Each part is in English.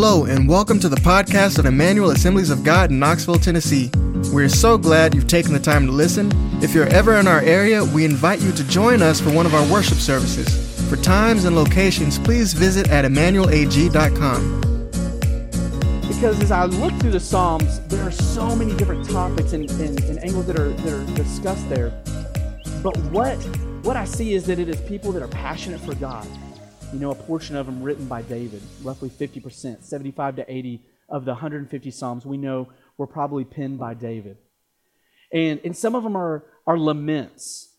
Hello, and welcome to the podcast of Emmanuel Assemblies of God in Knoxville, Tennessee. We're so glad you've taken the time to listen. If you're ever in our area, we invite you to join us for one of our worship services. For times and locations, please visit at emmanuelag.com. Because as I look through the Psalms, there are so many different topics and, and, and angles that are, that are discussed there. But what, what I see is that it is people that are passionate for God you know, a portion of them written by David, roughly 50%, 75 to 80 of the 150 Psalms we know were probably penned by David. And, and some of them are, are laments.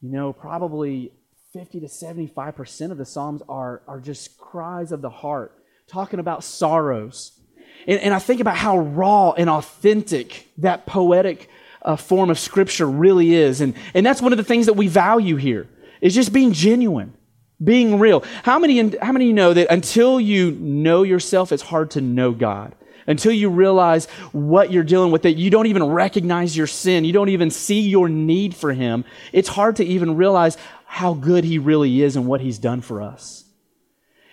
You know, probably 50 to 75% of the Psalms are, are just cries of the heart, talking about sorrows. And, and I think about how raw and authentic that poetic uh, form of Scripture really is. And, and that's one of the things that we value here, is just being genuine being real. How many, how many know that until you know yourself, it's hard to know God? Until you realize what you're dealing with, that you don't even recognize your sin, you don't even see your need for Him, it's hard to even realize how good He really is and what He's done for us.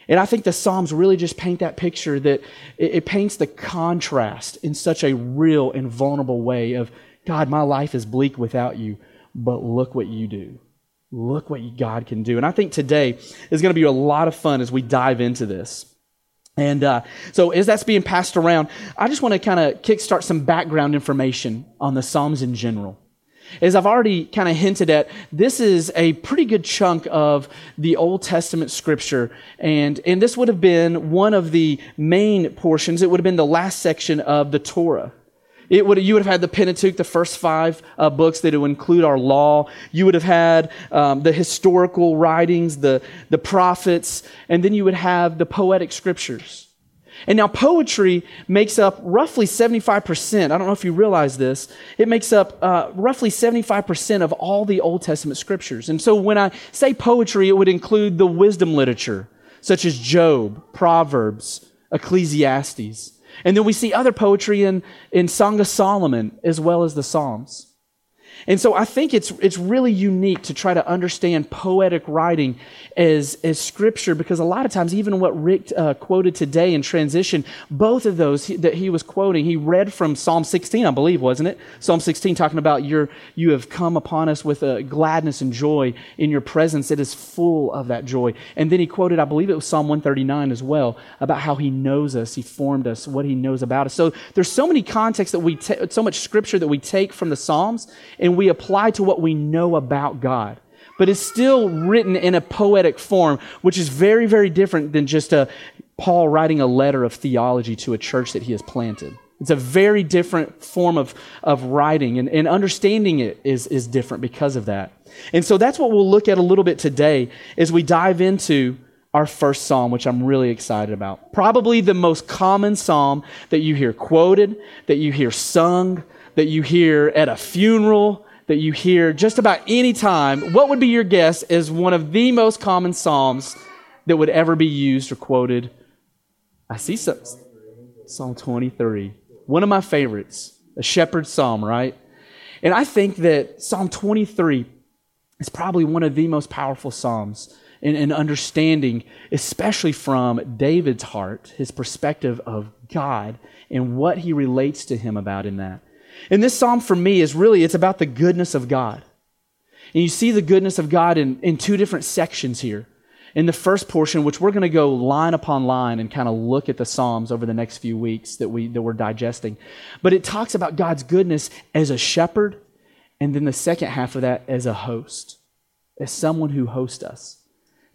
And I think the Psalms really just paint that picture that it, it paints the contrast in such a real and vulnerable way of, God, my life is bleak without you, but look what you do. Look what God can do. And I think today is going to be a lot of fun as we dive into this. And uh, so, as that's being passed around, I just want to kind of kickstart some background information on the Psalms in general. As I've already kind of hinted at, this is a pretty good chunk of the Old Testament scripture. And, and this would have been one of the main portions. It would have been the last section of the Torah. It would, you would have had the Pentateuch, the first five uh, books that would include our law. You would have had um, the historical writings, the, the prophets, and then you would have the poetic scriptures. And now poetry makes up roughly 75%. I don't know if you realize this. It makes up uh, roughly 75% of all the Old Testament scriptures. And so when I say poetry, it would include the wisdom literature, such as Job, Proverbs, Ecclesiastes. And then we see other poetry in, in Song of Solomon as well as the Psalms. And so I think it's, it's really unique to try to understand poetic writing as, as scripture because a lot of times, even what Rick uh, quoted today in transition, both of those he, that he was quoting, he read from Psalm 16, I believe, wasn't it? Psalm 16 talking about your, you have come upon us with a gladness and joy in your presence. It is full of that joy. And then he quoted, I believe it was Psalm 139 as well, about how he knows us, he formed us, what he knows about us. So there's so many contexts that we, so much scripture that we take from the Psalms and and we apply to what we know about God. But it's still written in a poetic form, which is very, very different than just a Paul writing a letter of theology to a church that he has planted. It's a very different form of, of writing, and, and understanding it is, is different because of that. And so that's what we'll look at a little bit today as we dive into our first psalm, which I'm really excited about. Probably the most common psalm that you hear quoted, that you hear sung, that you hear at a funeral, that you hear just about any time, what would be your guess is one of the most common Psalms that would ever be used or quoted? I see some, Psalm 23. One of my favorites, a shepherd's psalm, right? And I think that Psalm 23 is probably one of the most powerful Psalms in, in understanding, especially from David's heart, his perspective of God and what he relates to him about in that. And this psalm for me is really, it's about the goodness of God. And you see the goodness of God in, in two different sections here. In the first portion, which we're going to go line upon line and kind of look at the Psalms over the next few weeks that, we, that we're digesting. But it talks about God's goodness as a shepherd, and then the second half of that as a host, as someone who hosts us,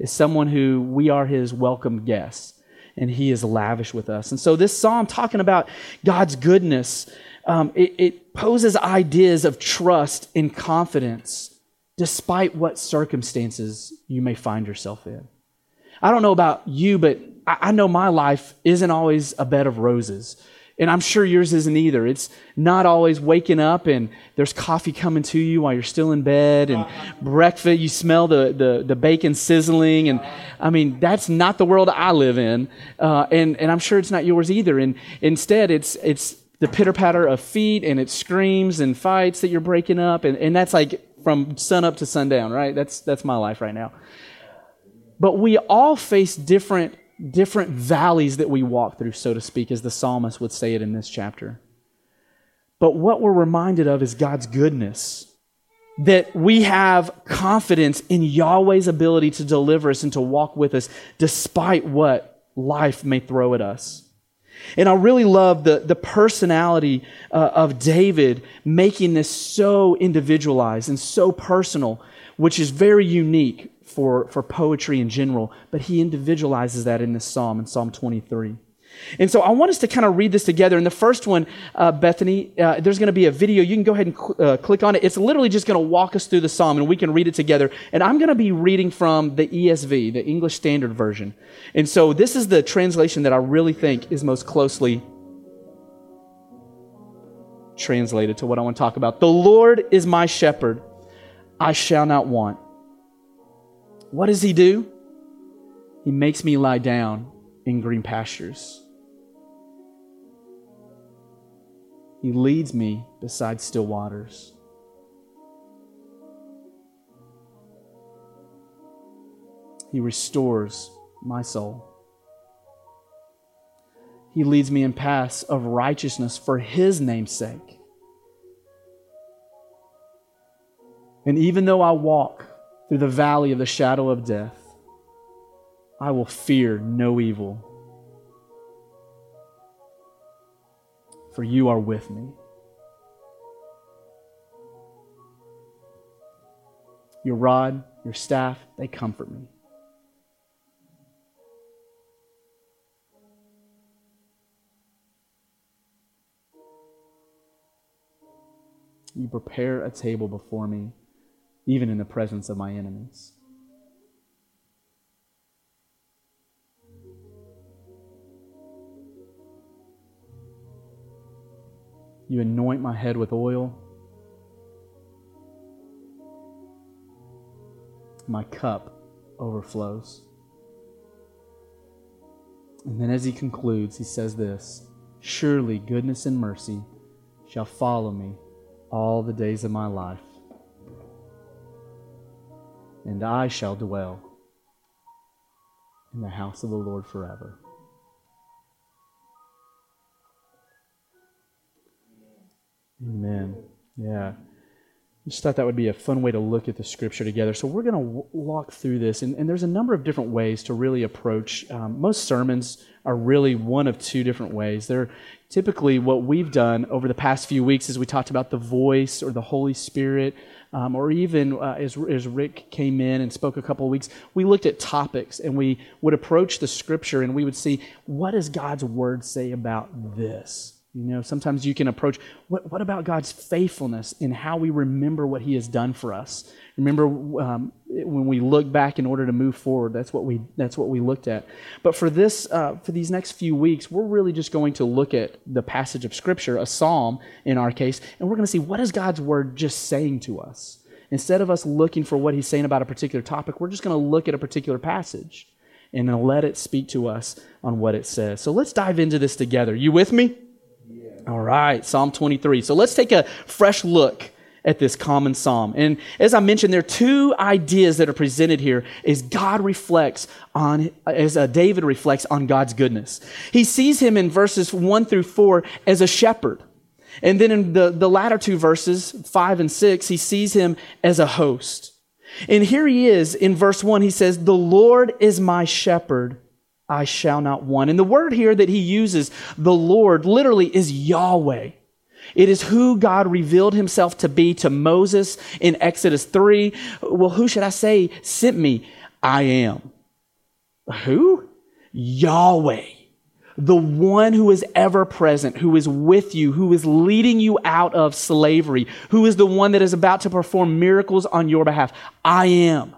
as someone who we are his welcome guests, and he is lavish with us. And so this psalm talking about God's goodness um, it, it poses ideas of trust and confidence despite what circumstances you may find yourself in. I don't know about you, but I, know my life isn't always a bed of roses. And I'm sure yours isn't either. It's not always waking up and there's coffee coming to you while you're still in bed and breakfast, you smell the, the, the bacon sizzling. And I mean, that's not the world I live in. Uh, and, and I'm sure it's not yours either. And instead, it's, it's the pitter patter of feet and it screams and fights that you're breaking up. And, and that's like from sun up to sundown, right? That's, that's my life right now. But we all face different different valleys that we walk through, so to speak, as the psalmist would say it in this chapter. But what we're reminded of is God's goodness. That we have confidence in Yahweh's ability to deliver us and to walk with us despite what life may throw at us. And I really love the, the personality uh, of David making this so individualized and so personal, which is very unique for, for poetry in general. But he individualizes that in this psalm, in Psalm 23. And so I want us to kind of read this together. And the first one, uh, Bethany, uh, there's going to be a video. You can go ahead and cl- uh, click on it. It's literally just going to walk us through the psalm and we can read it together. And I'm going to be reading from the ESV, the English Standard Version. And so this is the translation that I really think is most closely translated to what I want to talk about. The Lord is my shepherd, I shall not want. What does he do? He makes me lie down in green pastures. He leads me beside still waters. He restores my soul. He leads me in paths of righteousness for His name's sake. And even though I walk through the valley of the shadow of death, I will fear no evil. For you are with me. Your rod, your staff, they comfort me. You prepare a table before me, even in the presence of my enemies. You anoint my head with oil. My cup overflows. And then as he concludes, he says this Surely goodness and mercy shall follow me all the days of my life, and I shall dwell in the house of the Lord forever. Amen. Yeah. Just thought that would be a fun way to look at the scripture together. So we're going to w- walk through this, and, and, there's a number of different ways to really approach. Um, most sermons are really one of two different ways. They're typically what we've done over the past few weeks is we talked about the voice or the Holy Spirit, um, or even uh, as, as Rick came in and spoke a couple of weeks, we looked at topics and we would approach the scripture and we would see what does God's word say about this you know, sometimes you can approach what, what about God's faithfulness in how we remember what He has done for us? Remember um, when we look back in order to move forward. That's what we that's what we looked at. But for this uh, for these next few weeks, we're really just going to look at the passage of Scripture, a psalm in our case, and we're going to see what is God's word just saying to us. Instead of us looking for what He's saying about a particular topic, we're just going to look at a particular passage and let it speak to us on what it says. So let's dive into this together. You with me? All right, Psalm 23. So let's take a fresh look at this common psalm. And as I mentioned, there are two ideas that are presented here as God reflects on, as uh, David reflects on God's goodness. He sees him in verses one through four as a shepherd. And then in the, the latter two verses, five and six, he sees him as a host. And here he is in verse one. He says, The Lord is my shepherd. I shall not want. And the word here that he uses, the Lord, literally is Yahweh. It is who God revealed himself to be to Moses in Exodus 3. Well, who should I say sent me? I am. Who? Yahweh. The one who is ever present, who is with you, who is leading you out of slavery, who is the one that is about to perform miracles on your behalf. I am.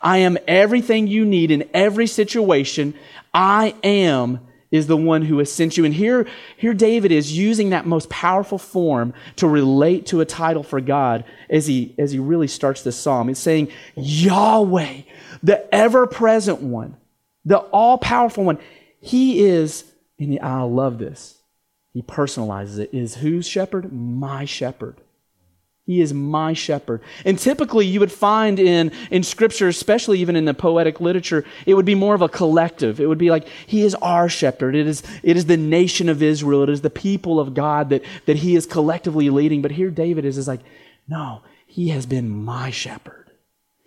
I am everything you need in every situation. I am is the one who has sent you. And here, here David is using that most powerful form to relate to a title for God as he, as he really starts this psalm. It's saying, Yahweh, the ever present one, the all powerful one. He is, and I love this, he personalizes it, is whose shepherd? My shepherd. He is my shepherd. And typically, you would find in, in scripture, especially even in the poetic literature, it would be more of a collective. It would be like, He is our shepherd. It is, it is the nation of Israel. It is the people of God that, that He is collectively leading. But here, David is, is like, No, He has been my shepherd.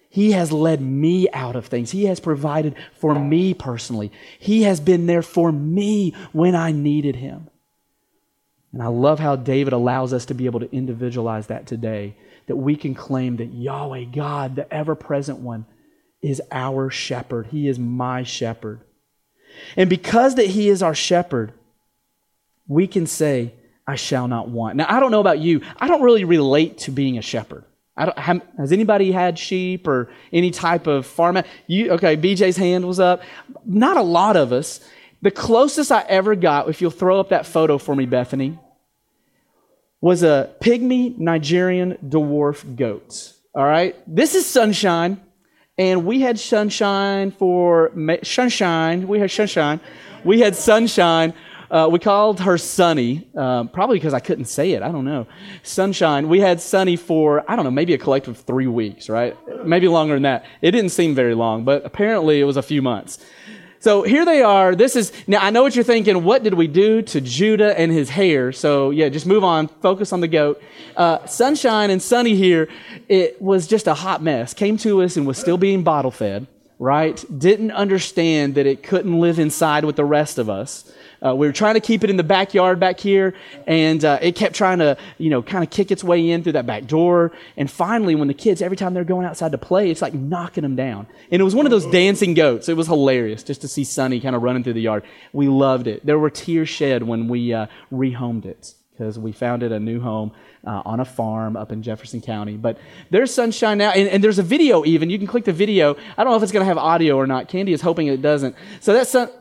He has led me out of things. He has provided for me personally. He has been there for me when I needed Him. And I love how David allows us to be able to individualize that today, that we can claim that Yahweh, God, the ever present one, is our shepherd. He is my shepherd. And because that he is our shepherd, we can say, I shall not want. Now, I don't know about you. I don't really relate to being a shepherd. has anybody had sheep or any type of farm? You, okay, BJ's hand was up. Not a lot of us. The closest I ever got, if you'll throw up that photo for me, Bethany, was a pygmy Nigerian dwarf goat. All right? This is Sunshine, and we had Sunshine for Sunshine. We had Sunshine. We had Sunshine. Uh, we called her Sunny, uh, probably because I couldn't say it. I don't know. Sunshine. We had Sunny for, I don't know, maybe a collective three weeks, right? Maybe longer than that. It didn't seem very long, but apparently it was a few months. So here they are. This is, now I know what you're thinking. What did we do to Judah and his hair? So yeah, just move on. Focus on the goat. Uh, Sunshine and Sunny here, it was just a hot mess. Came to us and was still being bottle fed, right? Didn't understand that it couldn't live inside with the rest of us. Uh, we were trying to keep it in the backyard back here, and uh, it kept trying to, you know, kind of kick its way in through that back door. And finally, when the kids, every time they're going outside to play, it's like knocking them down. And it was one of those dancing goats. It was hilarious just to see Sunny kind of running through the yard. We loved it. There were tears shed when we uh, rehomed it because we found it a new home. Uh, on a farm up in Jefferson County. But there's sunshine now, and, and, there's a video even. You can click the video. I don't know if it's going to have audio or not. Candy is hoping it doesn't. So that's sun.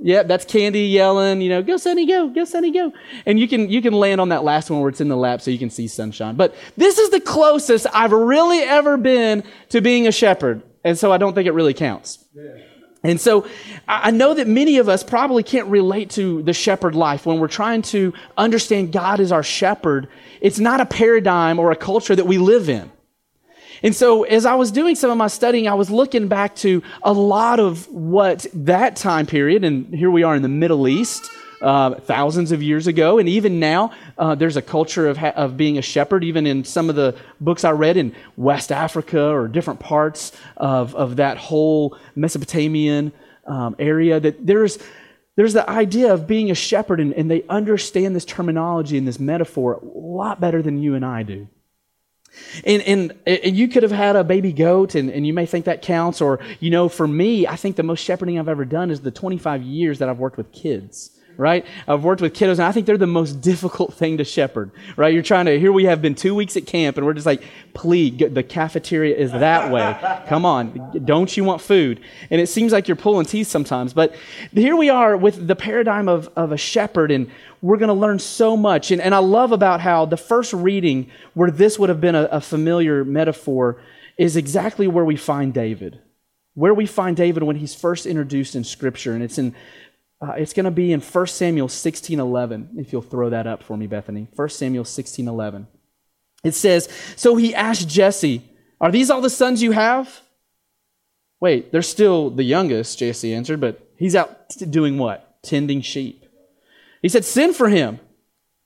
Yeah, that's Candy yelling, you know, go Sunny, go, go Sunny, go. And you can you can land on that last one where it's in the lap so you can see sunshine. But this is the closest I've really ever been to being a shepherd. And so I don't think it really counts. Yeah. And so I know that many of us probably can't relate to the shepherd life when we're trying to understand God as our shepherd. It's not a paradigm or a culture that we live in. And so, as I was doing some of my studying, I was looking back to a lot of what that time period, and here we are in the Middle East, uh, thousands of years ago, and even now, uh, there's a culture of, ha- of being a shepherd, even in some of the books I read in West Africa or different parts of, of that whole Mesopotamian um, area, that there's, there's the idea of being a shepherd, and, and they understand this terminology and this metaphor a lot better than you and I do. And, and, and you could have had a baby goat, and, and you may think that counts. Or, you know, for me, I think the most shepherding I've ever done is the 25 years that I've worked with kids right? I've worked with kiddos, and I think they're the most difficult thing to shepherd, right? You're trying to, here we have been two weeks at camp, and we're just like, please, the cafeteria is that way. Come on, don't you want food? And it seems like you're pulling teeth sometimes. But here we are with the paradigm of, of a shepherd, and we're going to learn so much. And, and I love about how the first reading, where this would have been a, a familiar metaphor, is exactly where we find David. Where we find David when he's first introduced in Scripture. And it's in uh, it's going to be in 1 Samuel 16:11 if you'll throw that up for me Bethany. 1 Samuel 16:11. It says, "So he asked Jesse, "Are these all the sons you have?" Wait, they're still the youngest, Jesse answered, but he's out doing what? Tending sheep. He said, Send for him.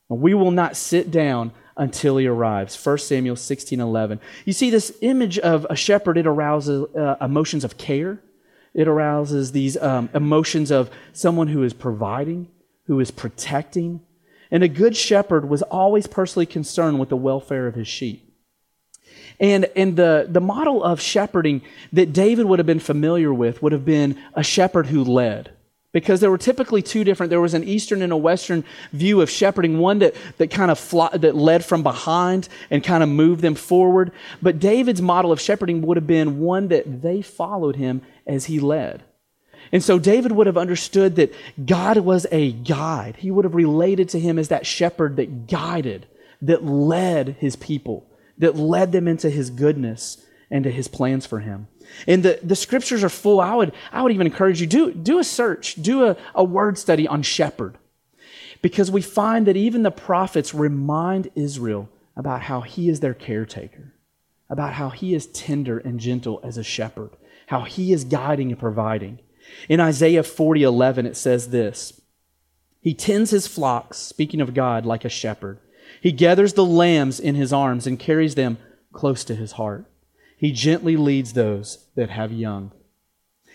We will not sit down until he arrives. 1 Samuel 16 11. You see, this image of a shepherd, it arouses uh, emotions of care. It arouses these um, emotions of someone who is providing, who is protecting. And a good shepherd was always personally concerned with the welfare of his sheep. And, and the, the model of shepherding that David would have been familiar with would have been a shepherd who led because there were typically two different there was an eastern and a western view of shepherding one that, that kind of fly, that led from behind and kind of moved them forward. But david's model of shepherding would have been one that they followed him as he led. And so david would have understood that god was a guide. He would have related to him as that shepherd that guided that led his people that led them into his goodness and to his plans for him and the, the scriptures are full. I would, I would even encourage you, do, do a search, do a, a word study on shepherd. Because we find that even the prophets remind Israel about how he is their caretaker, about how he is tender and gentle as a shepherd, how he is guiding and providing. In Isaiah 40 11, it says this He tends his flocks, speaking of God, like a shepherd. He gathers the lambs in his arms and carries them close to his heart. He gently leads those that have young.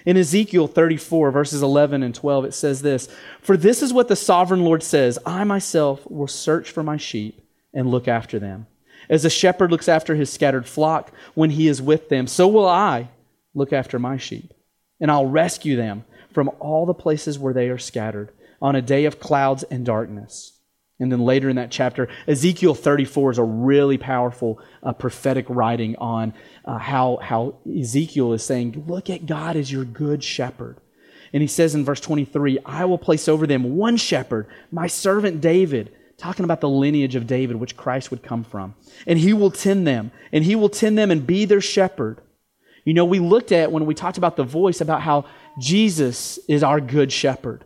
In Ezekiel 34, verses 11 and 12, it says this For this is what the sovereign Lord says I myself will search for my sheep and look after them. As a shepherd looks after his scattered flock when he is with them, so will I look after my sheep. And I'll rescue them from all the places where they are scattered on a day of clouds and darkness. And then later in that chapter, Ezekiel 34 is a really powerful uh, prophetic writing on uh, how, how Ezekiel is saying, Look at God as your good shepherd. And he says in verse 23, I will place over them one shepherd, my servant David, talking about the lineage of David, which Christ would come from. And he will tend them, and he will tend them and be their shepherd. You know, we looked at when we talked about the voice about how Jesus is our good shepherd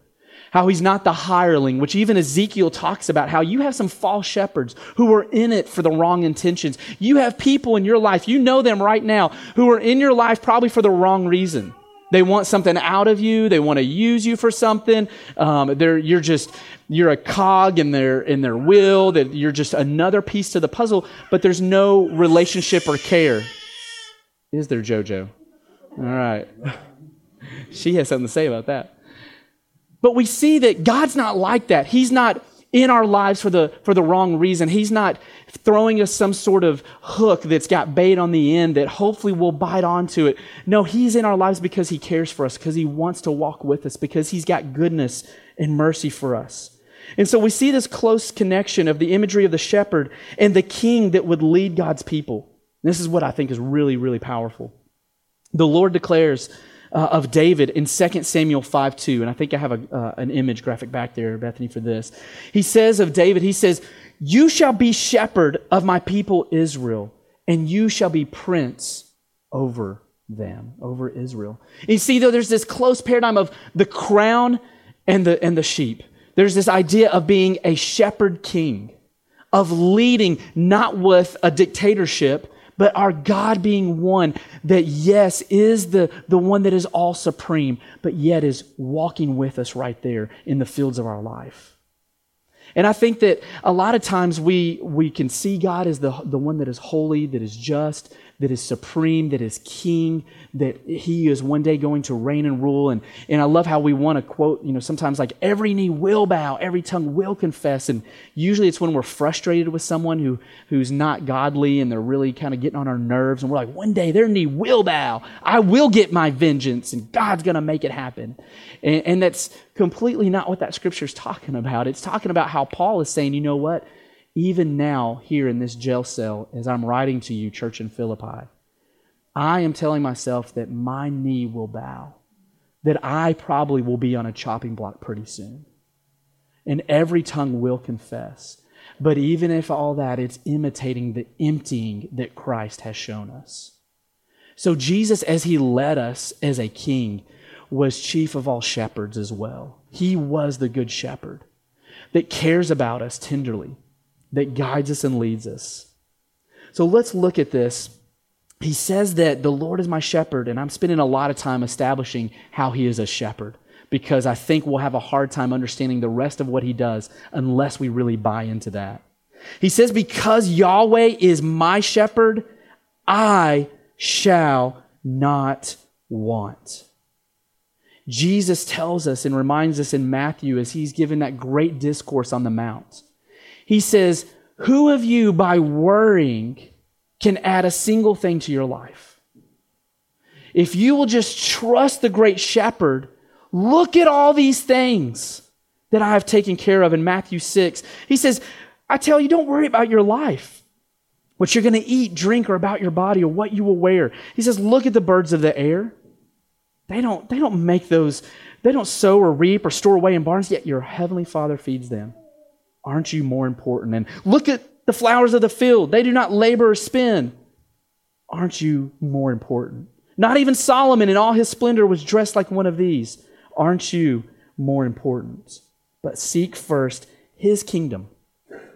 how he's not the hireling, which even Ezekiel talks about, how you have some false shepherds who are in it for the wrong intentions. You have people in your life, you know them right now, who are in your life probably for the wrong reason. They want something out of you. They want to use you for something. Um, you're just you're a cog in their in their will. That you're just another piece to the puzzle. But there's no relationship or care. Is there, JoJo? All right. she has something to say about that. But we see that God's not like that. He's not in our lives for the, for the wrong reason. He's not throwing us some sort of hook that's got bait on the end that hopefully we'll bite onto it. No, He's in our lives because He cares for us, because He wants to walk with us, because He's got goodness and mercy for us. And so we see this close connection of the imagery of the shepherd and the king that would lead God's people. This is what I think is really, really powerful. The Lord declares uh, of David in 2 Samuel 5 2. And I think I have a, uh, an image graphic back there, Bethany, for this. He says of David, he says, You shall be shepherd of my people Israel, and you shall be prince over them, over Israel. And you see, though, there's this close paradigm of the crown and the, and the sheep. There's this idea of being a shepherd king, of leading not with a dictatorship, but our God being one that, yes, is the, the one that is all supreme, but yet is walking with us right there in the fields of our life. And I think that a lot of times we, we can see God as the, the one that is holy, that is just, that is supreme, that is king, that he is one day going to reign and rule. And, and I love how we want to quote, you know, sometimes like every knee will bow, every tongue will confess. And usually it's when we're frustrated with someone who, who's not godly and they're really kind of getting on our nerves. And we're like, one day their knee will bow. I will get my vengeance and God's going to make it happen. And, and that's completely not what that scripture is talking about. It's talking about how Paul is saying, you know what? Even now, here in this jail cell, as I'm writing to you, church in Philippi, I am telling myself that my knee will bow, that I probably will be on a chopping block pretty soon. And every tongue will confess. But even if all that, it's imitating the emptying that Christ has shown us. So Jesus, as he led us as a king, was chief of all shepherds as well. He was the good shepherd that cares about us tenderly that guides us and leads us. So let's look at this. He says that the Lord is my shepherd, and I'm spending a lot of time establishing how he is a shepherd because I think we'll have a hard time understanding the rest of what he does unless we really buy into that. He says, Because Yahweh is my shepherd, I shall not want. Jesus tells us and reminds us in Matthew as he's given that great discourse on the Mount he says, Who of you, by worrying, can add a single thing to your life? If you will just trust the great shepherd, look at all these things that I have taken care of in Matthew 6. He says, I tell you, don't worry about your life, what you're going to eat, drink, or about your body, or what you will wear. He says, look at the birds of the air. They don't, they don't make those, they don't sow or reap or store away in barns, yet your heavenly Father feeds them. Aren't you more important? And look at the flowers of the field. They do not labor or spin. Aren't you more important? Not even Solomon in all his splendor was dressed like one of these. Aren't you more important? But seek first his kingdom.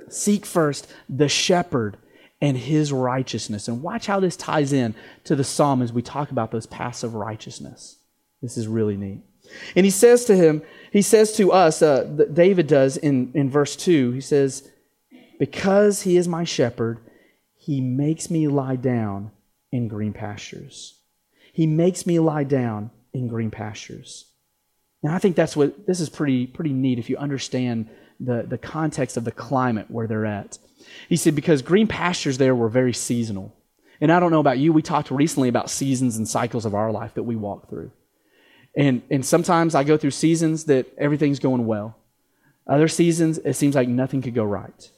Seek first the shepherd and his righteousness. And watch how this ties in to the psalm as we talk about those paths of righteousness. This is really neat. And he says to him, he says to us, uh, David does in, in verse 2, he says, Because he is my shepherd, he makes me lie down in green pastures. He makes me lie down in green pastures. Now, I think that's what this is pretty, pretty neat if you understand the, the context of the climate where they're at. He said, because green pastures there were very seasonal. And I don't know about you, we talked recently about seasons and cycles of our life that we walk through. And, and sometimes I go through seasons that everything's going well. Other seasons, it seems like nothing could go right,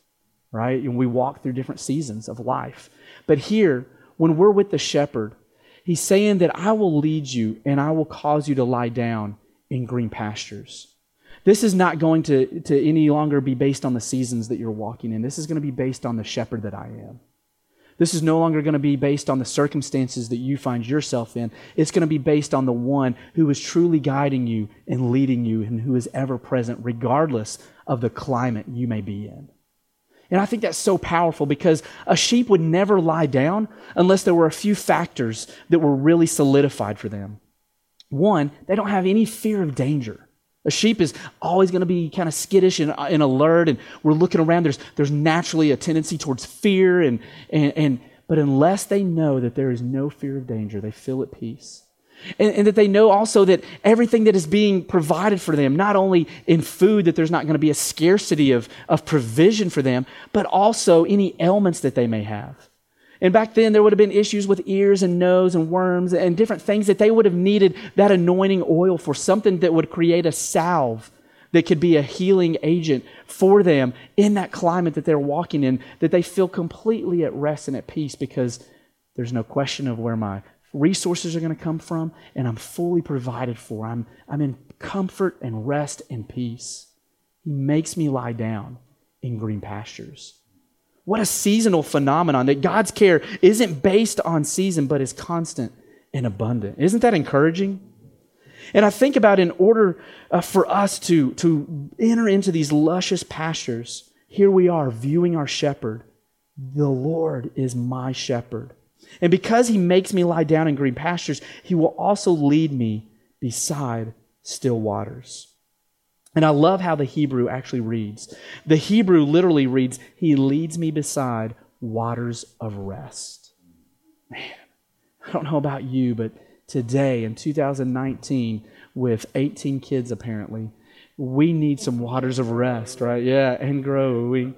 right? And we walk through different seasons of life. But here, when we're with the shepherd, he's saying that I will lead you and I will cause you to lie down in green pastures. This is not going to, to any longer be based on the seasons that you're walking in. This is going to be based on the shepherd that I am. This is no longer going to be based on the circumstances that you find yourself in. It's going to be based on the one who is truly guiding you and leading you and who is ever present, regardless of the climate you may be in. And I think that's so powerful because a sheep would never lie down unless there were a few factors that were really solidified for them. One, they don't have any fear of danger. A sheep is always going to be kind of skittish and, and, alert, and we're looking around. There's, there's naturally a tendency towards fear, and, and, and, but unless they know that there is no fear of danger, they feel at peace. And, and, that they know also that everything that is being provided for them, not only in food, that there's not going to be a scarcity of, of provision for them, but also any ailments that they may have. And back then, there would have been issues with ears and nose and worms and different things that they would have needed that anointing oil for, something that would create a salve that could be a healing agent for them in that climate that they're walking in, that they feel completely at rest and at peace because there's no question of where my resources are going to come from and I'm fully provided for. I'm, I'm in comfort and rest and peace. He makes me lie down in green pastures. What a seasonal phenomenon that God's care isn't based on season, but is constant and abundant. Isn't that encouraging? And I think about in order uh, for us to, to enter into these luscious pastures, here we are viewing our shepherd. The Lord is my shepherd. And because he makes me lie down in green pastures, he will also lead me beside still waters. And I love how the Hebrew actually reads. The Hebrew literally reads, He leads me beside waters of rest. Man, I don't know about you, but today in 2019, with 18 kids apparently, we need some waters of rest, right? Yeah, and grow. We,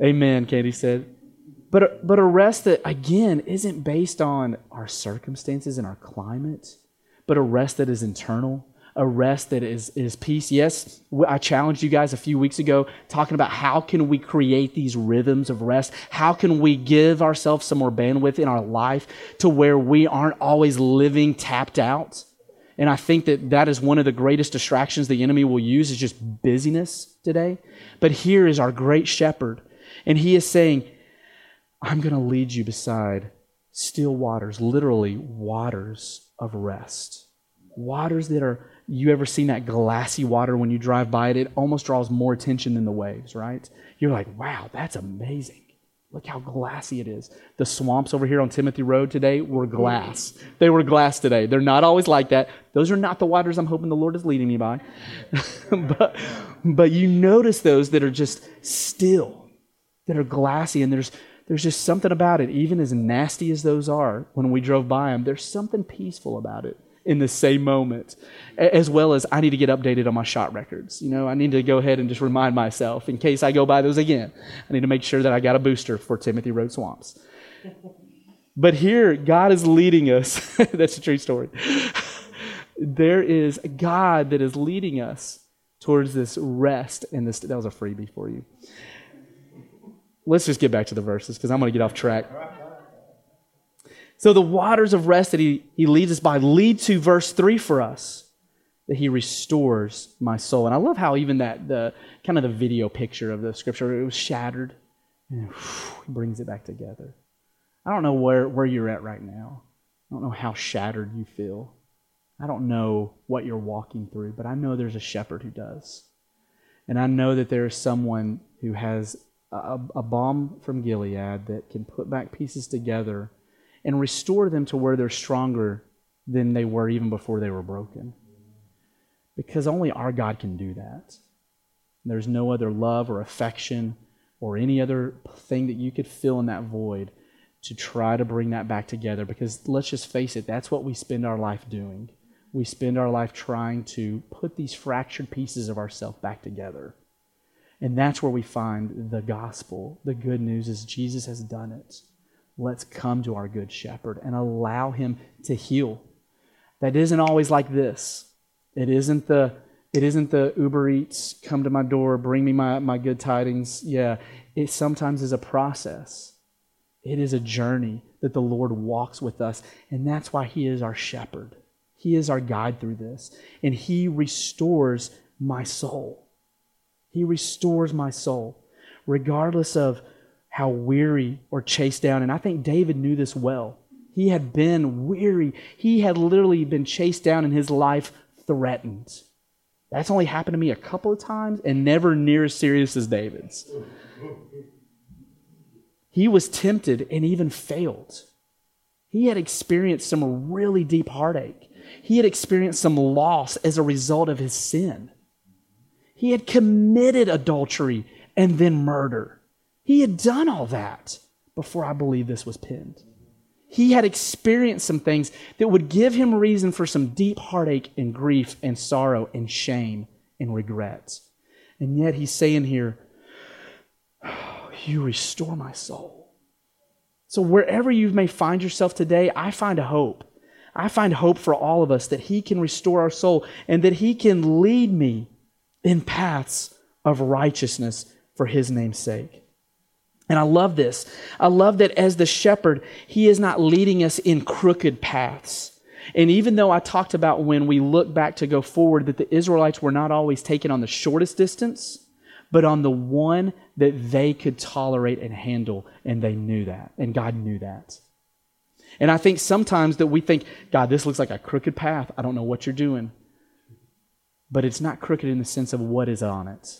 Amen, Katie said. But, but a rest that, again, isn't based on our circumstances and our climate, but a rest that is internal a rest that is, is peace. Yes, I challenged you guys a few weeks ago talking about how can we create these rhythms of rest? How can we give ourselves some more bandwidth in our life to where we aren't always living tapped out? And I think that that is one of the greatest distractions the enemy will use is just busyness today. But here is our great shepherd, and he is saying, I'm going to lead you beside still waters, literally waters of rest. Waters that are you ever seen that glassy water when you drive by it? It almost draws more attention than the waves, right? You're like, wow, that's amazing. Look how glassy it is. The swamps over here on Timothy Road today were glass. They were glass today. They're not always like that. Those are not the waters I'm hoping the Lord is leading me by. but, but you notice those that are just still, that are glassy, and there's, there's just something about it. Even as nasty as those are when we drove by them, there's something peaceful about it in the same moment, as well as I need to get updated on my shot records. You know, I need to go ahead and just remind myself in case I go by those again. I need to make sure that I got a booster for Timothy Road Swamps. But here, God is leading us. That's a true story. there is God that is leading us towards this rest and this. That was a freebie for you. Let's just get back to the verses because I'm going to get off track. So the waters of rest that he, he leads us by lead to verse 3 for us that he restores my soul. And I love how even that the kind of the video picture of the scripture, it was shattered and he brings it back together. I don't know where, where you're at right now. I don't know how shattered you feel. I don't know what you're walking through, but I know there's a shepherd who does. And I know that there is someone who has a, a balm from Gilead that can put back pieces together and restore them to where they're stronger than they were even before they were broken. Because only our God can do that. There's no other love or affection or any other thing that you could fill in that void to try to bring that back together. Because let's just face it, that's what we spend our life doing. We spend our life trying to put these fractured pieces of ourselves back together. And that's where we find the gospel. The good news is Jesus has done it. Let's come to our good shepherd and allow him to heal. That isn't always like this. It isn't the it isn't the Uber Eats, come to my door, bring me my, my good tidings. Yeah, it sometimes is a process. It is a journey that the Lord walks with us, and that's why He is our shepherd. He is our guide through this, and He restores my soul. He restores my soul, regardless of how weary or chased down. And I think David knew this well. He had been weary, he had literally been chased down in his life, threatened. That's only happened to me a couple of times and never near as serious as David's. He was tempted and even failed. He had experienced some really deep heartache. He had experienced some loss as a result of his sin. He had committed adultery and then murder. He had done all that before I believe this was penned. He had experienced some things that would give him reason for some deep heartache and grief and sorrow and shame and regret. And yet he's saying here, oh, You restore my soul. So wherever you may find yourself today, I find a hope. I find hope for all of us that He can restore our soul and that He can lead me in paths of righteousness for his name's sake. And I love this. I love that as the shepherd, he is not leading us in crooked paths. And even though I talked about when we look back to go forward that the Israelites were not always taken on the shortest distance, but on the one that they could tolerate and handle, and they knew that, and God knew that. And I think sometimes that we think, God, this looks like a crooked path. I don't know what you're doing but it's not crooked in the sense of what is on it,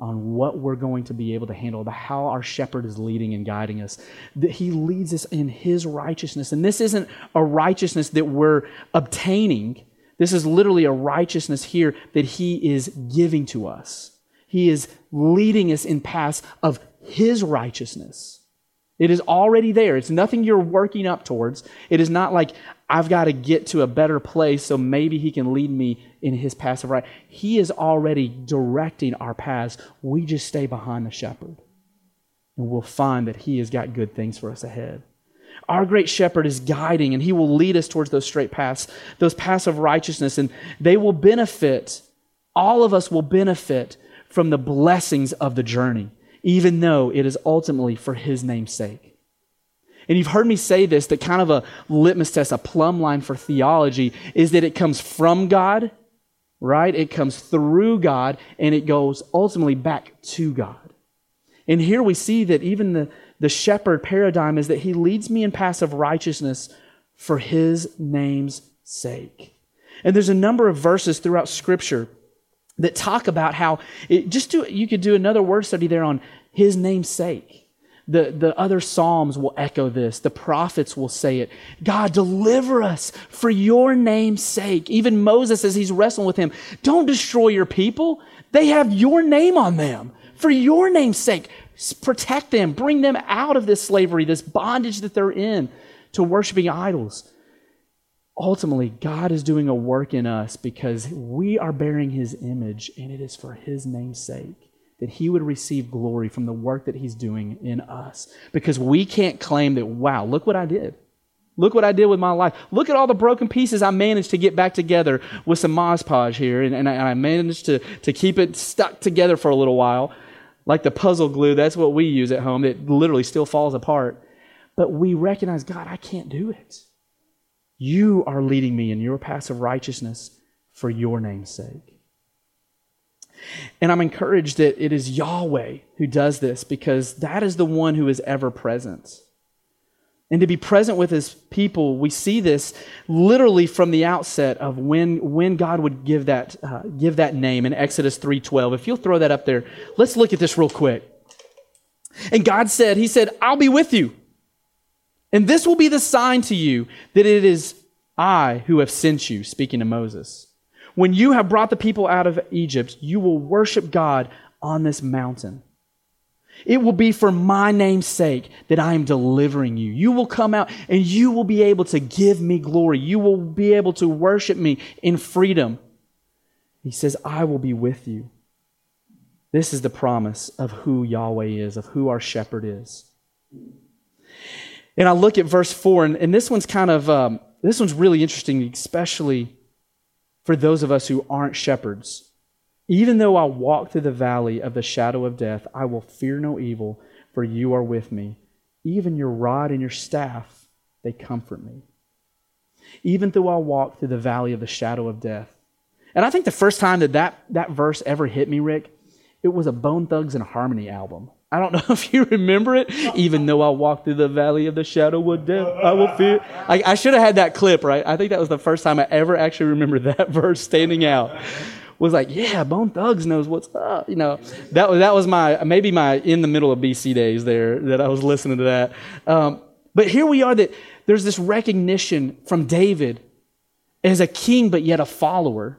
on what we're going to be able to handle, the how our shepherd is leading and guiding us. That he leads us in his righteousness. And this isn't a righteousness that we're obtaining. This is literally a righteousness here that he is giving to us. He is leading us in paths of his righteousness. It is already there. It's nothing you're working up towards. It is not like I've got to get to a better place so maybe he can lead me in his of right. He is already directing our paths. We just stay behind the shepherd. And we'll find that he has got good things for us ahead. Our great shepherd is guiding and he will lead us towards those straight paths, those paths of righteousness, and they will benefit, all of us will benefit from the blessings of the journey even though it is ultimately for his name's sake. And you've heard me say this that kind of a litmus test, a plumb line for theology is that it comes from God, right? It comes through God, and it goes ultimately back to God. And here we see that even the, the shepherd paradigm is that he leads me in paths of righteousness for his name's sake. And there's a number of verses throughout Scripture that talk about how it, just do you could do another word study there on his name's sake. The, the other Psalms will echo this. The prophets will say it. God, deliver us for your name's sake. Even Moses, as he's wrestling with him, don't destroy your people. They have your name on them. For your name's sake, protect them. Bring them out of this slavery, this bondage that they're in to worshiping idols ultimately, God is doing a work in us because we are bearing His image, and it is for His name's sake that He would receive glory from the work that He's doing in us. Because we can't claim that, wow, look what I did. Look what I did with my life. Look at all the broken pieces I managed to get back together with some Mod Podge here, and, and, I, and I managed to, to keep it stuck together for a little while. Like the puzzle glue, that's what we use at home. It literally still falls apart. But we recognize, God, I can't do it. You are leading me in your paths of righteousness for your name's sake. And I'm encouraged that it is Yahweh who does this because that is the one who is ever present. And to be present with his people, we see this literally from the outset of when, when God would give that, uh, give that name in Exodus 3.12. If you'll throw that up there, let's look at this real quick. And God said, He said, I'll be with you. And this will be the sign to you that it is I who have sent you, speaking to Moses. When you have brought the people out of Egypt, you will worship God on this mountain. It will be for my name's sake that I am delivering you. You will come out and you will be able to give me glory. You will be able to worship me in freedom. He says, I will be with you. This is the promise of who Yahweh is, of who our shepherd is. And I look at verse 4, and, and this one's kind of, um, this one's really interesting, especially for those of us who aren't shepherds. Even though I walk through the valley of the shadow of death, I will fear no evil, for you are with me. Even your rod and your staff, they comfort me. Even though I walk through the valley of the shadow of death. And I think the first time that that, that verse ever hit me, Rick, it was a Bone Thugs and Harmony album. I don't know if you remember it. Even though I walk through the valley of the shadow of death, I will fear. I, I should have had that clip, right? I think that was the first time I ever actually remember that verse standing out. Was like, yeah, Bone Thugs knows what's up. You know, that was that was my maybe my in the middle of BC days there that I was listening to that. Um, but here we are that there's this recognition from David as a king, but yet a follower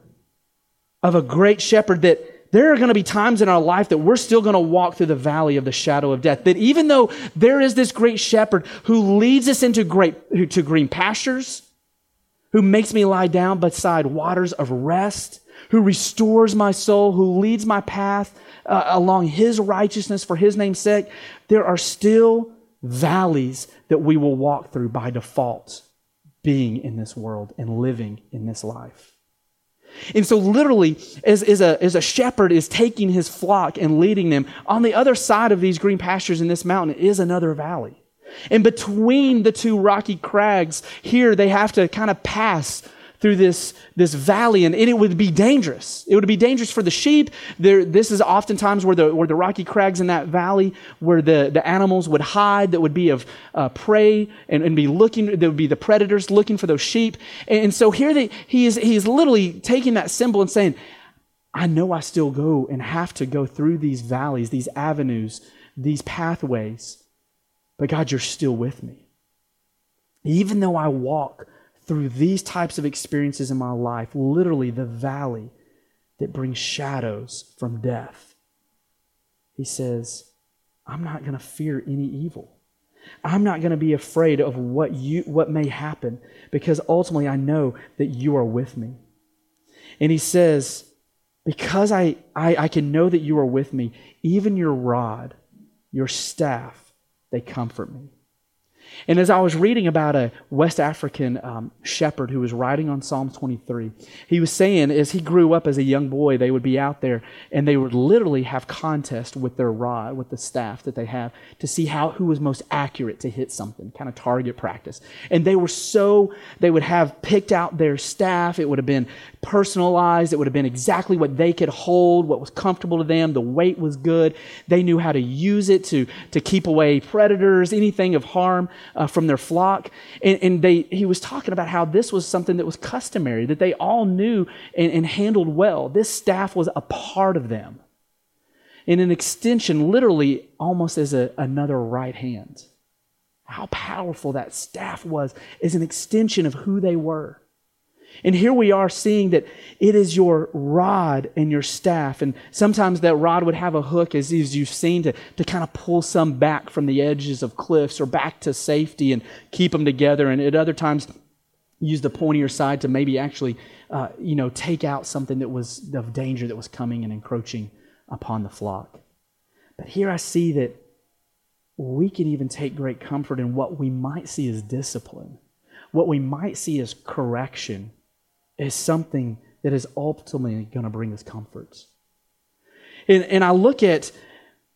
of a great shepherd that there are going to be times in our life that we're still going to walk through the valley of the shadow of death. That even though there is this great shepherd who leads us into great to green pastures, who makes me lie down beside waters of rest, who restores my soul, who leads my path uh, along his righteousness for his name's sake, there are still valleys that we will walk through by default, being in this world and living in this life. And so, literally, as, as, a, as a shepherd is taking his flock and leading them, on the other side of these green pastures in this mountain is another valley. And between the two rocky crags, here they have to kind of pass through this, this valley, and it would be dangerous. It would be dangerous for the sheep. There, this is oftentimes where the, where the rocky crags in that valley, where the, the animals would hide, that would be of uh, prey and, and be looking, there would be the predators looking for those sheep. And, and so here they, he, is, he is literally taking that symbol and saying, I know I still go and have to go through these valleys, these avenues, these pathways, but God, you're still with me. Even though I walk through these types of experiences in my life, literally the valley that brings shadows from death, he says, I'm not going to fear any evil. I'm not going to be afraid of what you what may happen because ultimately I know that you are with me. And he says, because I, I, I can know that you are with me, even your rod, your staff, they comfort me. And as I was reading about a West African um, shepherd who was writing on Psalm 23, he was saying as he grew up as a young boy, they would be out there and they would literally have contest with their rod, with the staff that they have, to see how who was most accurate to hit something, kind of target practice. And they were so they would have picked out their staff. It would have been personalized. It would have been exactly what they could hold, what was comfortable to them. The weight was good. They knew how to use it to to keep away predators, anything of harm uh, from their flock. And, and, they, he was talking about how this was something that was customary, that they all knew and, and handled well. This staff was a part of them. In an extension, literally almost as a, another right hand. How powerful that staff was is an extension of who they were. And here we are seeing that it is your rod and your staff. And sometimes that rod would have a hook, as, you've seen, to, to kind of pull some back from the edges of cliffs or back to safety and keep them together. And at other times, use the pointier side to maybe actually, uh, you know, take out something that was of danger that was coming and encroaching upon the flock. But here I see that we can even take great comfort in what we might see as discipline, what we might see as correction is something that is ultimately going to bring us comfort. And, and I look at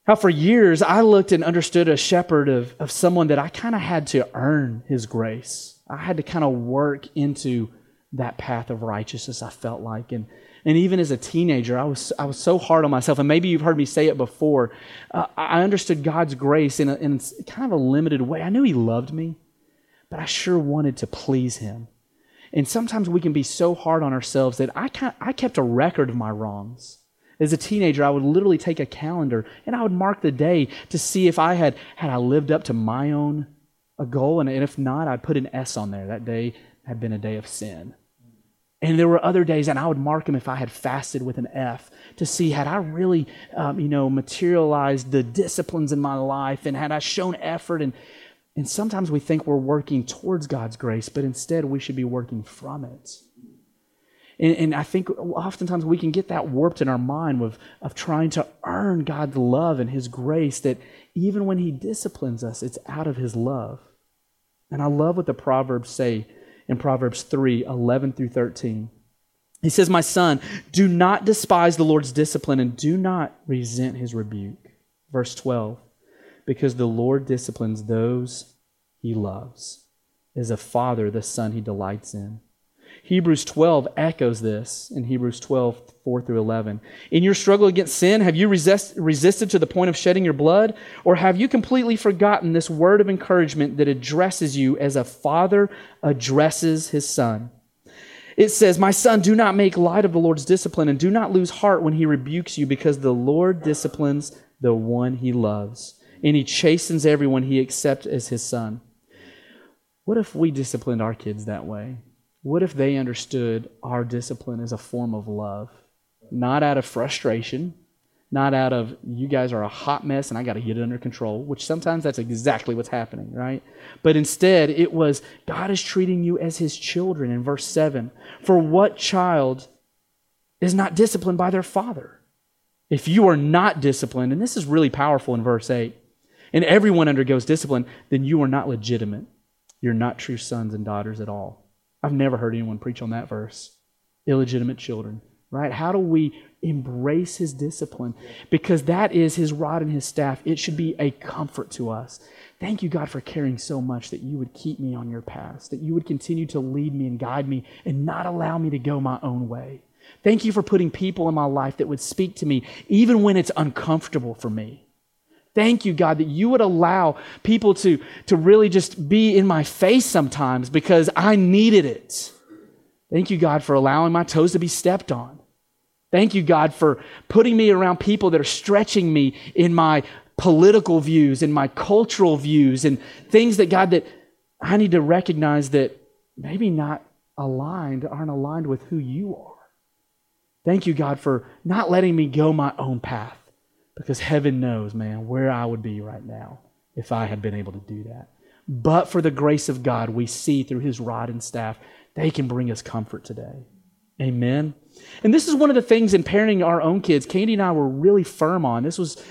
how for years I looked and understood a shepherd of, of someone that I kind of had to earn his grace. I had to kind of work into that path of righteousness, I felt like. And, and even as a teenager, I was, I was so hard on myself. And maybe you've heard me say it before. Uh, I understood God's grace in, a, in kind of a limited way. I knew He loved me, but I sure wanted to please Him. And sometimes we can be so hard on ourselves that I, I kept a record of my wrongs. As a teenager, I would literally take a calendar and I would mark the day to see if I had had I lived up to my own a goal, and if not, I'd put an S on there. That day had been a day of sin. And there were other days, and I would mark them if I had fasted with an F to see had I really, um, you know, materialized the disciplines in my life, and had I shown effort. And and sometimes we think we're working towards God's grace, but instead we should be working from it. And, and, I think oftentimes we can get that warped in our mind of, of trying to earn God's love and His grace, that even when He disciplines us, it's out of His love. And I love what the Proverbs say in Proverbs 3 11 through 13. He says, My son, do not despise the Lord's discipline and do not resent His rebuke. Verse 12, because the Lord disciplines those He loves. As a father, the son He delights in. Hebrews 12 echoes this in Hebrews 12, 4 through 11. In your struggle against sin, have you resist, resisted to the point of shedding your blood? Or have you completely forgotten this word of encouragement that addresses you as a father addresses his son? It says, My son, do not make light of the Lord's discipline and do not lose heart when he rebukes you, because the Lord disciplines the one he loves, and he chastens everyone he accepts as his son. What if we disciplined our kids that way? What if they understood our discipline as a form of love? Not out of frustration, not out of, you guys are a hot mess and I got to get it under control, which sometimes that's exactly what's happening, right? But instead, it was God is treating you as his children in verse 7. For what child is not disciplined by their father? If you are not disciplined, and this is really powerful in verse 8, and everyone undergoes discipline, then you are not legitimate. You're not true sons and daughters at all. I've never heard anyone preach on that verse. Illegitimate children, right? How do we embrace his discipline? Because that is his rod and his staff. It should be a comfort to us. Thank you, God, for caring so much that you would keep me on your path, that you would continue to lead me and guide me and not allow me to go my own way. Thank you for putting people in my life that would speak to me even when it's uncomfortable for me. Thank you, God, that you would allow people to, to really just be in my face sometimes because I needed it. Thank you, God, for allowing my toes to be stepped on. Thank you, God, for putting me around people that are stretching me in my political views, in my cultural views, and things that, God, that I need to recognize that maybe not aligned, aren't aligned with who you are. Thank you, God, for not letting me go my own path. Because heaven knows, man, where I would be right now if I had been able to do that. But for the grace of God, we see through his rod and staff, they can bring us comfort today. Amen. And this is one of the things in parenting our own kids, Candy and I were really firm on. This was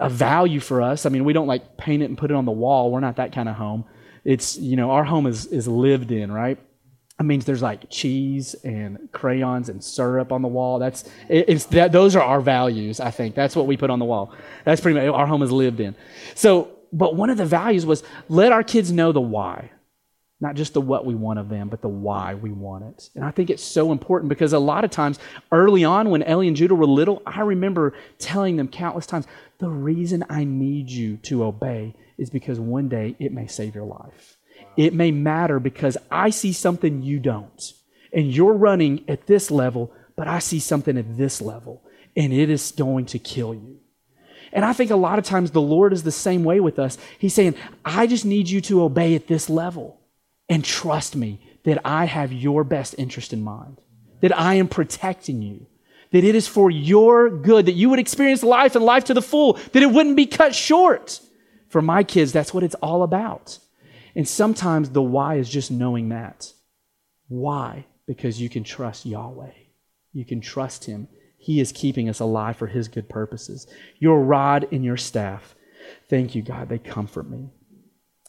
a value for us. I mean, we don't like paint it and put it on the wall. We're not that kind of home. It's, you know, our home is, is lived in, right? It means there's like cheese and crayons and syrup on the wall. That's it's that those are our values. I think that's what we put on the wall. That's pretty much our home is lived in. So, but one of the values was let our kids know the why, not just the what we want of them, but the why we want it. And I think it's so important because a lot of times early on when Ellie and Judah were little, I remember telling them countless times, the reason I need you to obey is because one day it may save your life. It may matter because I see something you don't. And you're running at this level, but I see something at this level, and it is going to kill you. And I think a lot of times the Lord is the same way with us. He's saying, I just need you to obey at this level and trust me that I have your best interest in mind, that I am protecting you, that it is for your good, that you would experience life and life to the full, that it wouldn't be cut short. For my kids, that's what it's all about. And sometimes the why is just knowing that. Why? Because you can trust Yahweh. You can trust Him. He is keeping us alive for His good purposes. Your rod and your staff. Thank you, God. They comfort me.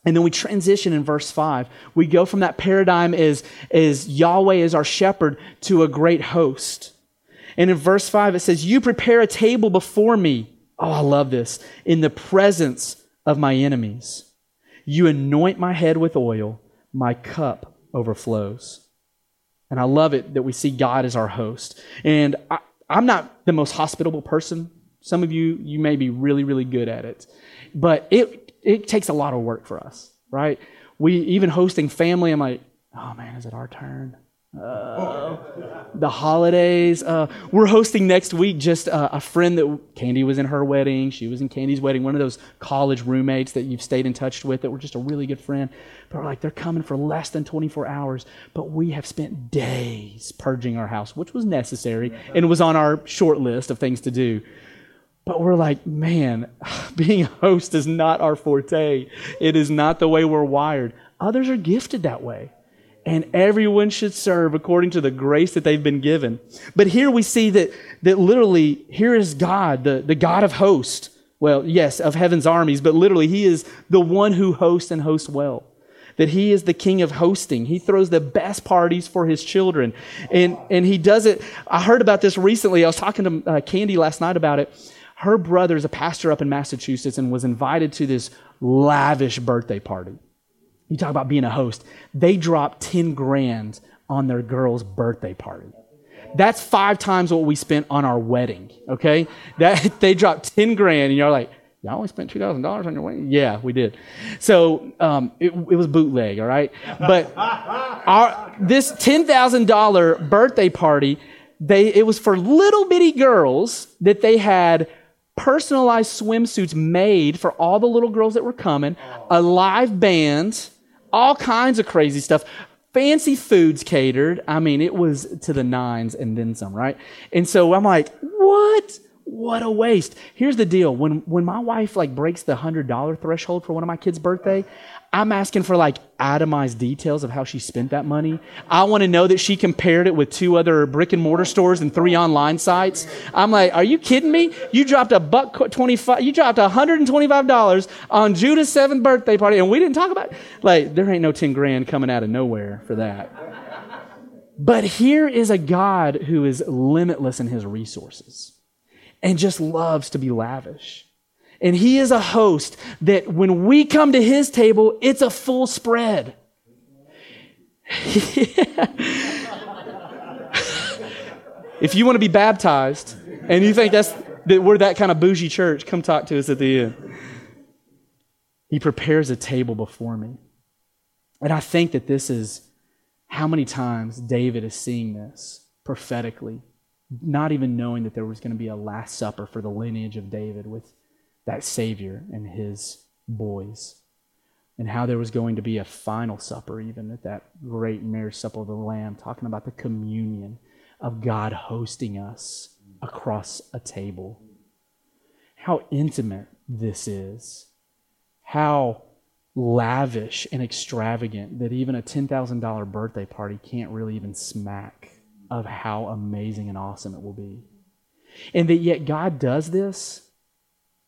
And then we transition in verse 5. We go from that paradigm is, is Yahweh is our shepherd to a great host. And in verse 5, it says, You prepare a table before me. Oh, I love this. In the presence of my enemies. You anoint my head with oil, my cup overflows. And I love it that we see God as our host. And I, am not the most hospitable person. Some of you, you may be really, really good at it. But it, it takes a lot of work for us, right? We, even hosting family, I'm like, oh man, is it our turn? Uh, the holidays. Uh, we're hosting next week just uh, a friend that Candy was in her wedding. She was in Candy's wedding. One of those college roommates that you've stayed in touch with that were just a really good friend. But we're like, they're coming for less than 24 hours. But we have spent days purging our house, which was necessary and was on our short list of things to do. But we're like, man, being a host is not our forte. It is not the way we're wired. Others are gifted that way and everyone should serve according to the grace that they've been given. But here we see that, that literally, here is God, the, the God of hosts. Well, yes, of heaven's armies, but literally, He is the one who hosts and hosts well. That He is the king of hosting. He throws the best parties for His children. And, and He does it. I heard about this recently. I was talking to uh, Candy last night about it. Her brother is a pastor up in Massachusetts and was invited to this lavish birthday party. You talk about being a host. They dropped 10 grand on their girl's birthday party. That's five times what we spent on our wedding, okay? That They dropped 10 grand, and you're like, y'all only spent $2,000 on your wedding? Yeah, we did. So um, it, it, was bootleg, all right? But our, this $10,000 birthday party, they, it was for little bitty girls that they had personalized swimsuits made for all the little girls that were coming, a live band, all kinds of crazy stuff. Fancy foods catered. I mean, it was to the nines and then some, right? And so I'm like, what? What a waste. Here's the deal. When when my wife like breaks the hundred dollar threshold for one of my kids' birthday, I'm asking for like itemized details of how she spent that money. I want to know that she compared it with two other brick and mortar stores and three online sites. I'm like, are you kidding me? You dropped a buck 25, you dropped $125 on Judah's seventh birthday party and we didn't talk about it. Like, there ain't no 10 grand coming out of nowhere for that. But here is a God who is limitless in his resources and just loves to be lavish. And he is a host that when we come to his table, it's a full spread. if you want to be baptized and you think that's that we're that kind of bougie church, come talk to us at the end. He prepares a table before me. And I think that this is how many times David is seeing this prophetically, not even knowing that there was going to be a last supper for the lineage of David with that Savior and his boys, and how there was going to be a final supper, even at that great marriage supper of the Lamb, talking about the communion of God hosting us across a table. How intimate this is. How lavish and extravagant that even a $10,000 birthday party can't really even smack of how amazing and awesome it will be. And that yet God does this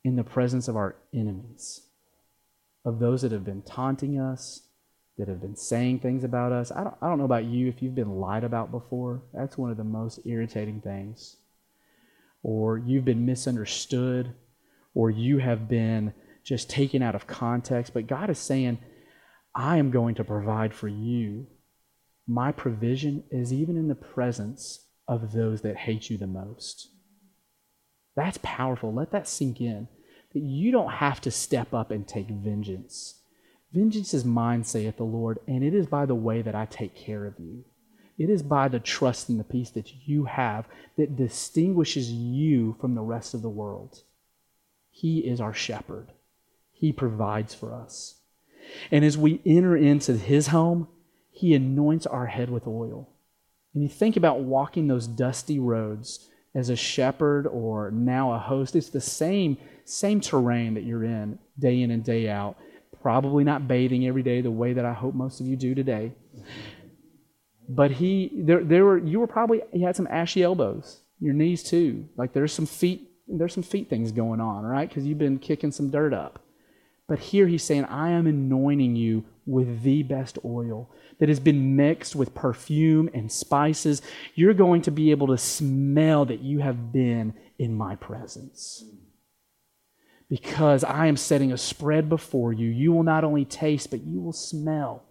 in the presence of our enemies, of those that have been taunting us, that have been saying things about us. I don't, I don't know about you if you've been lied about before. That's one of the most irritating things. Or you've been misunderstood, or you have been just taken out of context. But God is saying, I am going to provide for you. My provision is even in the presence of those that hate you the most. That's powerful. Let that sink in. That you don't have to step up and take vengeance. Vengeance is mine, saith the Lord, and it is by the way that I take care of you. It is by the trust and the peace that you have that distinguishes you from the rest of the world. He is our shepherd, He provides for us. And as we enter into His home, He anoints our head with oil. And you think about walking those dusty roads as a shepherd or now a host. It's the same, same terrain that you're in day in and day out. Probably not bathing every day the way that I hope most of you do today. But he, there, there were, you were probably, you had some ashy elbows, your knees too. Like there's some feet, there's some feet things going on, right? Because you've been kicking some dirt up. But here he's saying, I am anointing you with the best oil that has been mixed with perfume and spices. You're going to be able to smell that you have been in my presence. Because I am setting a spread before you. You will not only taste, but you will smell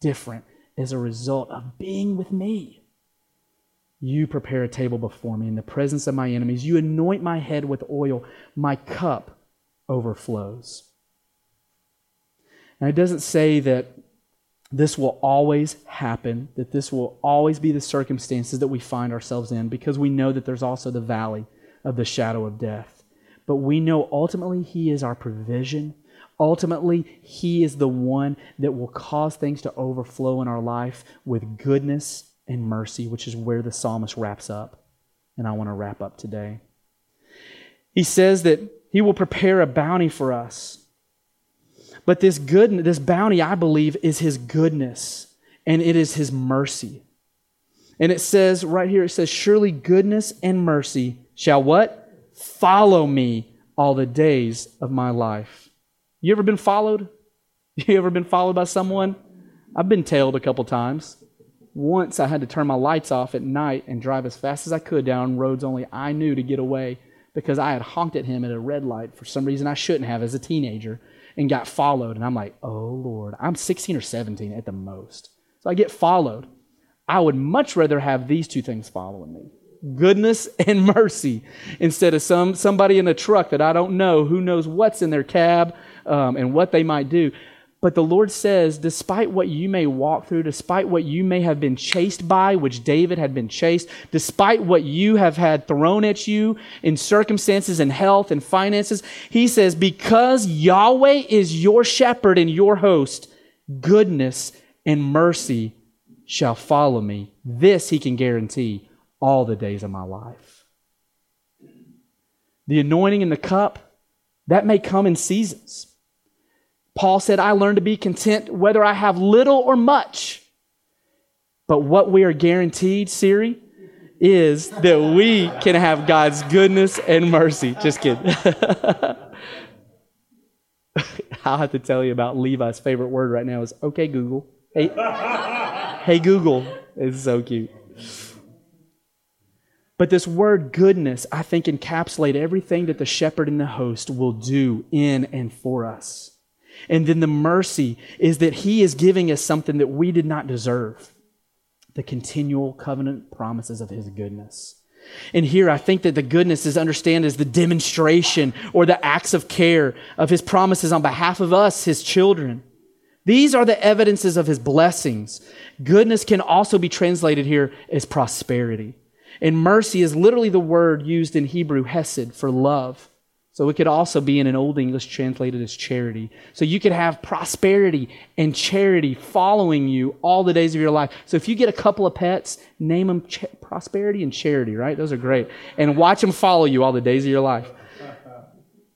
different as a result of being with me. You prepare a table before me in the presence of my enemies. You anoint my head with oil. My cup overflows. Now, it doesn't say that this will always happen, that this will always be the circumstances that we find ourselves in, because we know that there's also the valley of the shadow of death. But we know ultimately He is our provision. Ultimately, He is the one that will cause things to overflow in our life with goodness and mercy, which is where the psalmist wraps up. And I want to wrap up today. He says that He will prepare a bounty for us but this good, this bounty, I believe, is his goodness and it is his mercy. And it says right here, it says, Surely goodness and mercy shall what? Follow me all the days of my life. You ever been followed? You ever been followed by someone? I've been tailed a couple times. Once I had to turn my lights off at night and drive as fast as I could down roads only I knew to get away because I had honked at him at a red light for some reason I shouldn't have as a teenager and got followed. And I'm like, oh Lord, I'm 16 or 17 at the most. So I get followed. I would much rather have these two things following me goodness and mercy instead of some somebody in a truck that I don't know who knows what's in their cab um, and what they might do. But the Lord says, despite what you may walk through, despite what you may have been chased by, which David had been chased, despite what you have had thrown at you in circumstances and health and finances, he says, because Yahweh is your shepherd and your host, goodness and mercy shall follow me. This he can guarantee all the days of my life. The anointing in the cup, that may come in seasons. Paul said, I learned to be content whether I have little or much. But what we are guaranteed, Siri, is that we can have God's goodness and mercy. Just kidding. I'll have to tell you about Levi's favorite word right now is okay, Google. Hey, hey Google. It's so cute. But this word goodness, I think, encapsulate everything that the shepherd and the host will do in and for us. And then the mercy is that He is giving us something that we did not deserve the continual covenant promises of His goodness. And here I think that the goodness is understood as the demonstration or the acts of care of His promises on behalf of us, His children. These are the evidences of His blessings. Goodness can also be translated here as prosperity. And mercy is literally the word used in Hebrew, hesed, for love. So it could also be in an Old English translated as charity. So you could have prosperity and charity following you all the days of your life. So if you get a couple of pets, name them ch- prosperity and charity, right? Those are great. And watch them follow you all the days of your life.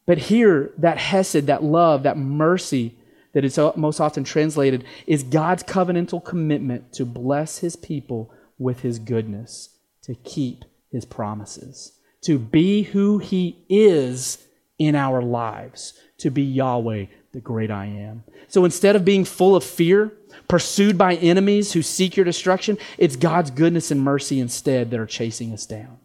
But here, that hesed, that love, that mercy that is most often translated is God's covenantal commitment to bless his people with his goodness, to keep his promises to be who He is in our lives, to be Yahweh, the great I am. So instead of being full of fear, pursued by enemies who seek your destruction, it's God's goodness and mercy instead that are chasing us down.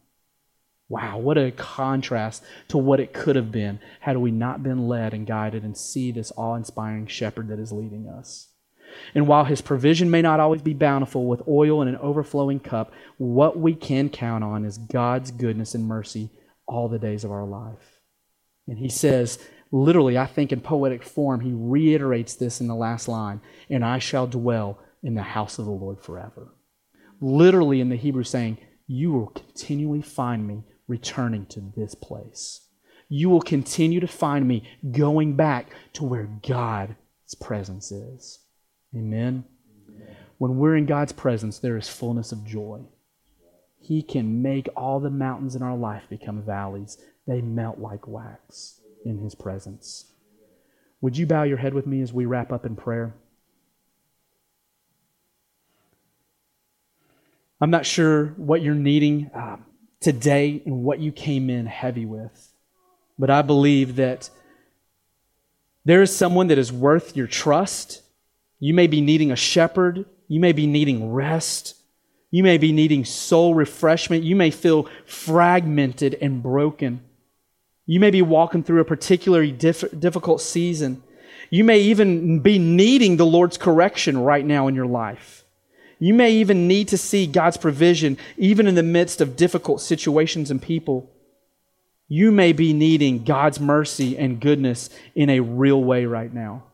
Wow, what a contrast to what it could have been had we not been led and guided and see this awe inspiring shepherd that is leading us. And while his provision may not always be bountiful with oil in an overflowing cup, what we can count on is God's goodness and mercy all the days of our life. And he says, literally, I think in poetic form, he reiterates this in the last line, and I shall dwell in the house of the Lord forever. Literally in the Hebrew saying, you will continually find me returning to this place. You will continue to find me going back to where God's presence is. Amen. When we're in God's presence, there is fullness of joy. He can make all the mountains in our life become valleys. They melt like wax in His presence. Would you bow your head with me as we wrap up in prayer? I'm not sure what you're needing um, today and what you came in heavy with, but I believe that there is someone that is worth your trust you may be needing a shepherd. You may be needing rest. You may be needing soul refreshment. You may feel fragmented and broken. You may be walking through a particularly diff- difficult season. You may even be needing the Lord's correction right now in your life. You may even need to see God's provision even in the midst of difficult situations and people. You may be needing God's mercy and goodness in a real way right now.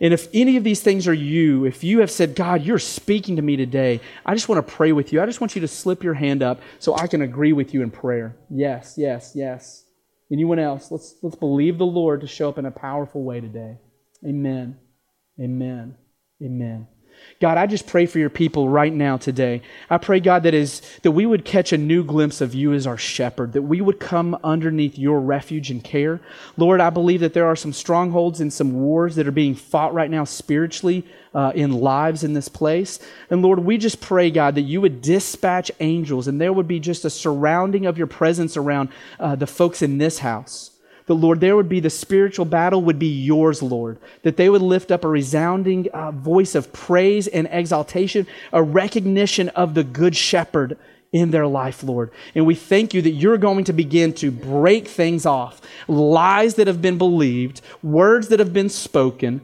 And if any of these things are you, if you have said, God, you're speaking to me today, I just want to pray with you. I just want you to slip your hand up so I can agree with you in prayer. Yes, yes, yes. Anyone else? Let's, let's believe the Lord to show up in a powerful way today. Amen. Amen. Amen. God, I just pray for your people right now today. I pray, God, that is that we would catch a new glimpse of you as our shepherd, that we would come underneath your refuge and care. Lord, I believe that there are some strongholds and some wars that are being fought right now spiritually uh, in lives in this place. And Lord, we just pray, God, that you would dispatch angels and there would be just a surrounding of your presence around uh, the folks in this house that, Lord, there would be the spiritual battle would be yours, Lord. That they would lift up a resounding uh, voice of praise and exaltation, a recognition of the good shepherd in their life, Lord. And we thank you that you're going to begin to break things off lies that have been believed, words that have been spoken,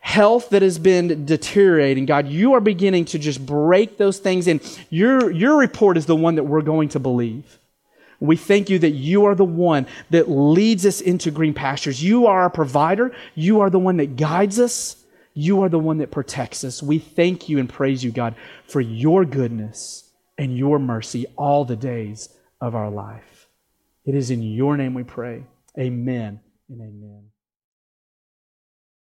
health that has been deteriorating. God, you are beginning to just break those things, and your, your report is the one that we're going to believe. We thank you that you are the one that leads us into green pastures. You are our provider. You are the one that guides us. You are the one that protects us. We thank you and praise you, God, for your goodness and your mercy all the days of our life. It is in your name we pray. Amen and amen.